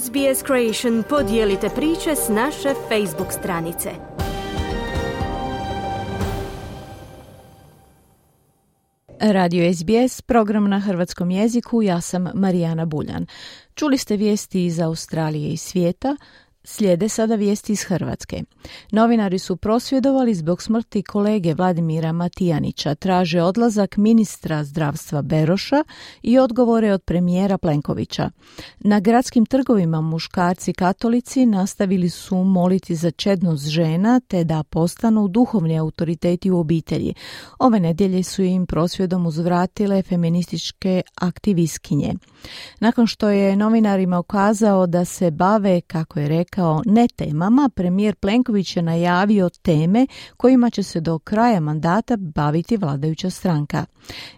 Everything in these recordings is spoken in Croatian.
SBS Creation podijelite priče s naše Facebook stranice. Radio SBS, program na hrvatskom jeziku, ja sam Marijana Buljan. Čuli ste vijesti iz Australije i svijeta, Slijede sada vijesti iz Hrvatske. Novinari su prosvjedovali zbog smrti kolege Vladimira Matijanića, traže odlazak ministra zdravstva Beroša i odgovore od premijera Plenkovića. Na gradskim trgovima muškarci katolici nastavili su moliti za čednost žena te da postanu duhovni autoriteti u obitelji. Ove nedjelje su im prosvjedom uzvratile feminističke aktivistkinje. Nakon što je novinarima ukazao da se bave, kako je rekao, kao ne temama, premijer Plenković je najavio teme kojima će se do kraja mandata baviti vladajuća stranka.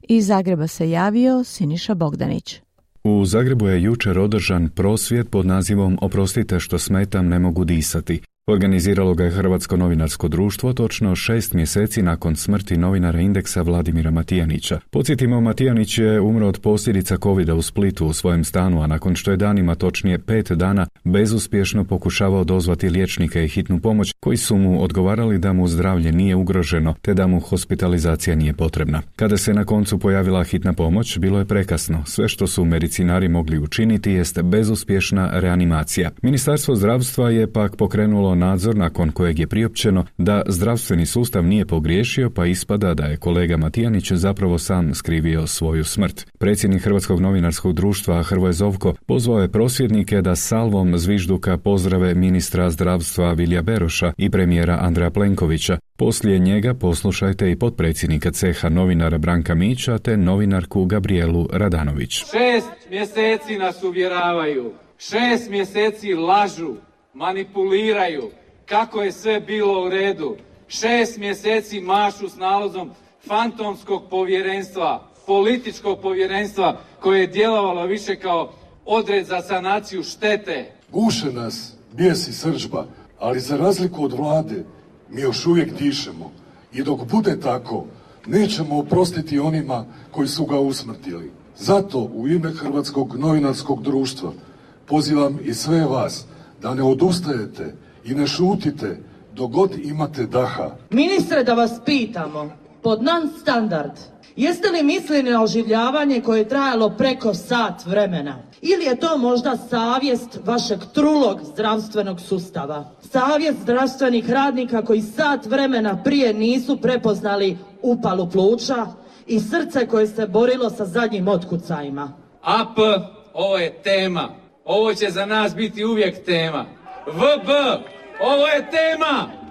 Iz Zagreba se javio Siniša Bogdanić. U Zagrebu je jučer održan prosvjet pod nazivom Oprostite što smetam, ne mogu disati. Organiziralo ga je Hrvatsko novinarsko društvo točno šest mjeseci nakon smrti novinara Indeksa Vladimira Matijanića. Podsjetimo, Matijanić je umro od posljedica covid u Splitu u svojem stanu, a nakon što je danima, točnije pet dana, bezuspješno pokušavao dozvati liječnike i hitnu pomoć, koji su mu odgovarali da mu zdravlje nije ugroženo, te da mu hospitalizacija nije potrebna. Kada se na koncu pojavila hitna pomoć, bilo je prekasno. Sve što su medicinari mogli učiniti jeste bezuspješna reanimacija. Ministarstvo zdravstva je pak pokrenulo nadzor nakon kojeg je priopćeno da zdravstveni sustav nije pogriješio pa ispada da je kolega Matijanić zapravo sam skrivio svoju smrt. Predsjednik Hrvatskog novinarskog društva Hrvoje Zovko pozvao je prosvjednike da salvom zvižduka pozdrave ministra zdravstva Vilja Beroša i premijera Andreja Plenkovića. Poslije njega poslušajte i potpredsjednika ceha novinara Branka Mića te novinarku Gabrielu Radanović. Šest mjeseci nas uvjeravaju, šest mjeseci lažu, manipuliraju kako je sve bilo u redu. Šest mjeseci mašu s nalozom fantomskog povjerenstva, političkog povjerenstva koje je djelovalo više kao odred za sanaciju štete. Guše nas bijesi sržba, ali za razliku od vlade mi još uvijek dišemo. I dok bude tako, nećemo oprostiti onima koji su ga usmrtili. Zato u ime Hrvatskog novinarskog društva pozivam i sve vas da ne odustajete i ne šutite dok god imate daha. Ministre, da vas pitamo, pod non standard, jeste li mislili na oživljavanje koje je trajalo preko sat vremena? Ili je to možda savjest vašeg trulog zdravstvenog sustava? Savjest zdravstvenih radnika koji sat vremena prije nisu prepoznali upalu pluća i srce koje se borilo sa zadnjim otkucajima. AP, ovo je tema. Ovo će za nas biti uvijek tema. VB, ovo je tema.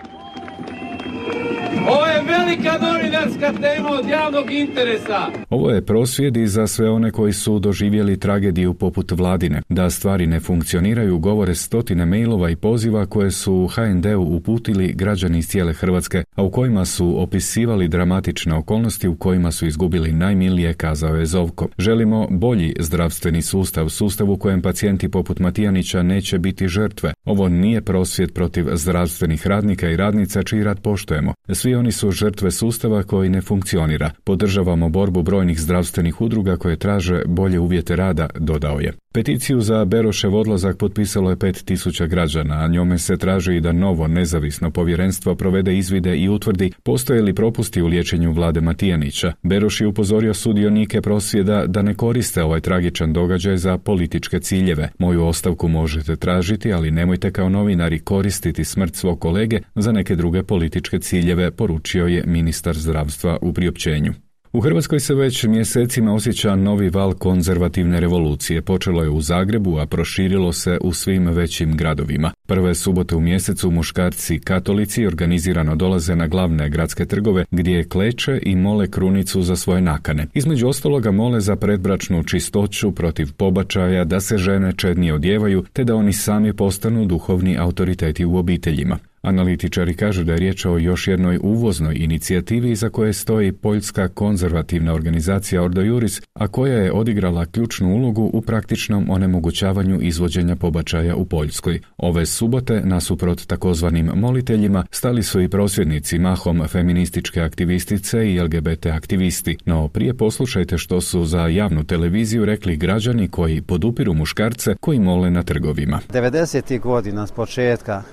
Ovo je velika novinarska tema od javnog interesa. Ovo je prosvjed i za sve one koji su doživjeli tragediju poput vladine. Da stvari ne funkcioniraju govore stotine mailova i poziva koje su HND-u uputili građani iz cijele Hrvatske, a u kojima su opisivali dramatične okolnosti u kojima su izgubili najmilije, kazao je Zovko. Želimo bolji zdravstveni sustav, sustav u kojem pacijenti poput Matijanića neće biti žrtve. Ovo nije prosvjed protiv zdravstvenih radnika i radnica čiji rad poštujemo. Svi oni su žrtve sustava koji ne funkcionira. Podržavamo borbu brojnih zdravstvenih udruga koje traže bolje uvjete rada, dodao je. Peticiju za Berošev odlazak potpisalo je 5000 građana, a njome se traži i da novo nezavisno povjerenstvo provede izvide i utvrdi postoje li propusti u liječenju vlade Matijanića. Beroš je upozorio sudionike prosvjeda da ne koriste ovaj tragičan događaj za političke ciljeve. Moju ostavku možete tražiti, ali nemojte kao novinari koristiti smrt svog kolege za neke druge političke ciljeve, poručio je ministar zdravstva u priopćenju. U Hrvatskoj se već mjesecima osjeća novi val konzervativne revolucije. Počelo je u Zagrebu, a proširilo se u svim većim gradovima. Prve subote u mjesecu muškarci katolici organizirano dolaze na glavne gradske trgove gdje kleče i mole krunicu za svoje nakane. Između ostaloga mole za predbračnu čistoću protiv pobačaja, da se žene čednije odjevaju te da oni sami postanu duhovni autoriteti u obiteljima. Analitičari kažu da je riječ o još jednoj uvoznoj inicijativi za koje stoji Poljska konzervativna organizacija Ordo Juris, a koja je odigrala ključnu ulogu u praktičnom onemogućavanju izvođenja pobačaja u Poljskoj. Ove subote, nasuprot takozvanim moliteljima, stali su i prosvjednici mahom feminističke aktivistice i LGBT aktivisti, no prije poslušajte što su za javnu televiziju rekli građani koji podupiru muškarce koji mole na trgovima. 90. godina s početka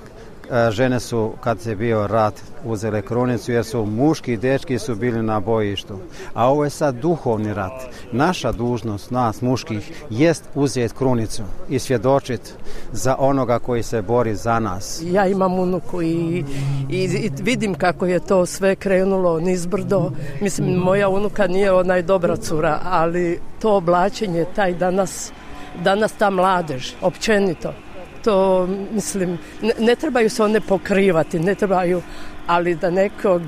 žene su, kad je bio rat, uzele krunicu jer su muški i dečki su bili na bojištu. A ovo je sad duhovni rat. Naša dužnost, nas muških, jest uzeti krunicu i svjedočiti za onoga koji se bori za nas. Ja imam unuku i, i, vidim kako je to sve krenulo nizbrdo. Mislim, moja unuka nije onaj dobra cura, ali to oblačenje, taj danas, danas ta mladež, općenito, to mislim ne, ne trebaju se one pokrivati, ne trebaju, ali da nekog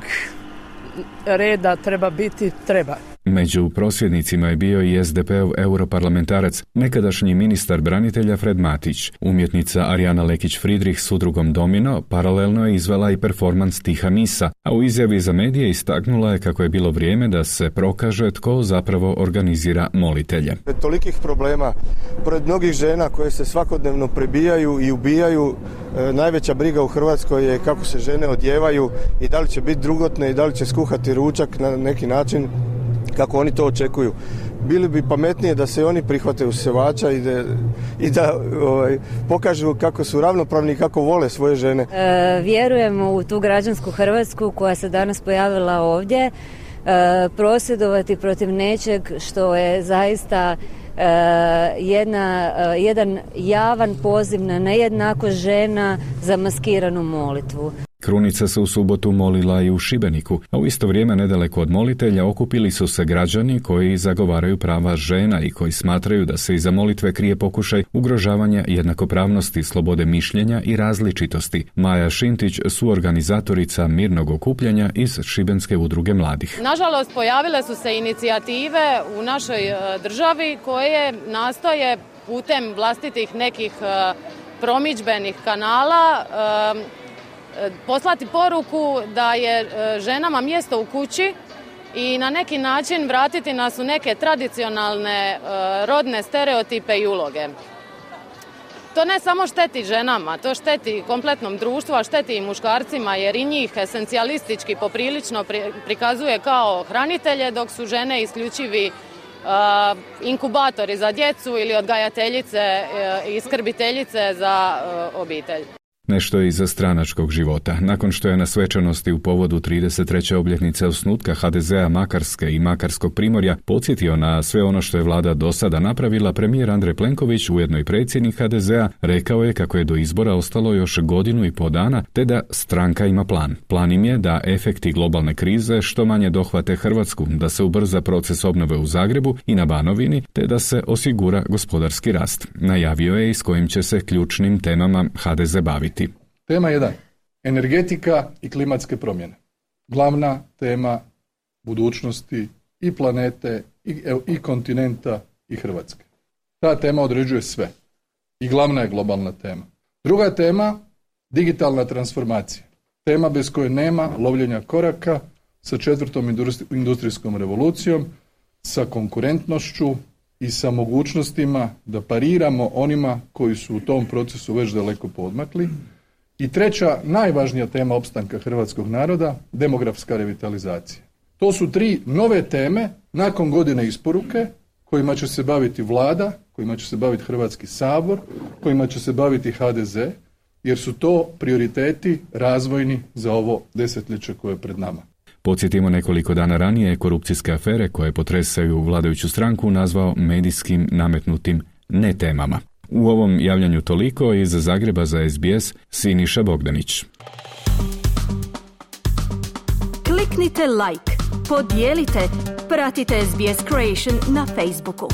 reda treba biti, treba. Među prosvjednicima je bio i SDP-ov europarlamentarac, nekadašnji ministar branitelja Fred Matić. Umjetnica Arijana Lekić-Fridrih s udrugom Domino paralelno je izvela i performans Tiha Misa, a u izjavi za medije istaknula je kako je bilo vrijeme da se prokaže tko zapravo organizira molitelje. Pred tolikih problema, pred mnogih žena koje se svakodnevno prebijaju i ubijaju, e, najveća briga u Hrvatskoj je kako se žene odjevaju i da li će biti drugotne i da li će skuhati ručak na neki način kako oni to očekuju. Bili bi pametnije da se oni prihvate usevača i da, i da ovaj, pokažu kako su ravnopravni i kako vole svoje žene. E, vjerujemo u tu građansku Hrvatsku koja se danas pojavila ovdje. E, prosvjedovati protiv nečeg što je zaista e, jedna, e, jedan javan poziv na nejednako žena za maskiranu molitvu. Krunica se u subotu molila i u Šibeniku, a u isto vrijeme nedaleko od molitelja okupili su se građani koji zagovaraju prava žena i koji smatraju da se iza molitve krije pokušaj ugrožavanja jednakopravnosti, slobode mišljenja i različitosti. Maja Šintić, su organizatorica mirnog okupljanja iz Šibenske udruge mladih. Nažalost, pojavile su se inicijative u našoj e, državi koje nastoje putem vlastitih nekih e, promičbenih kanala e, poslati poruku da je e, ženama mjesto u kući i na neki način vratiti nas u neke tradicionalne e, rodne stereotipe i uloge. To ne samo šteti ženama, to šteti kompletnom društvu, a šteti i muškarcima jer i njih esencijalistički poprilično prikazuje kao hranitelje dok su žene isključivi inkubatori za djecu ili odgajateljice i skrbiteljice za obitelj. Nešto je iza stranačkog života. Nakon što je na svečanosti u povodu 33. obljetnice osnutka HDZ-a Makarske i Makarskog primorja podsjetio na sve ono što je vlada do sada napravila, premijer Andrej Plenković, ujedno i predsjednik HDZ-a, rekao je kako je do izbora ostalo još godinu i po dana, te da stranka ima plan. Plan im je da efekti globalne krize što manje dohvate Hrvatsku, da se ubrza proces obnove u Zagrebu i na Banovini, te da se osigura gospodarski rast. Najavio je i s kojim će se ključnim temama HDZ baviti. Tema 1. Energetika i klimatske promjene. Glavna tema budućnosti i planete i, i kontinenta i Hrvatske. Ta tema određuje sve. I glavna je globalna tema. Druga tema, digitalna transformacija. Tema bez koje nema lovljenja koraka sa četvrtom industrijskom revolucijom, sa konkurentnošću i sa mogućnostima da pariramo onima koji su u tom procesu već daleko podmakli i treća, najvažnija tema opstanka hrvatskog naroda, demografska revitalizacija. To su tri nove teme nakon godine isporuke kojima će se baviti vlada, kojima će se baviti Hrvatski sabor, kojima će se baviti HDZ, jer su to prioriteti razvojni za ovo desetljeće koje je pred nama. Podsjetimo nekoliko dana ranije korupcijske afere koje potresaju vladajuću stranku nazvao medijskim nametnutim ne temama. U ovom javljanju toliko iz Zagreba za SBS Siniša Bogdanić. Kliknite like, podijelite, pratite SBS Creation na Facebooku.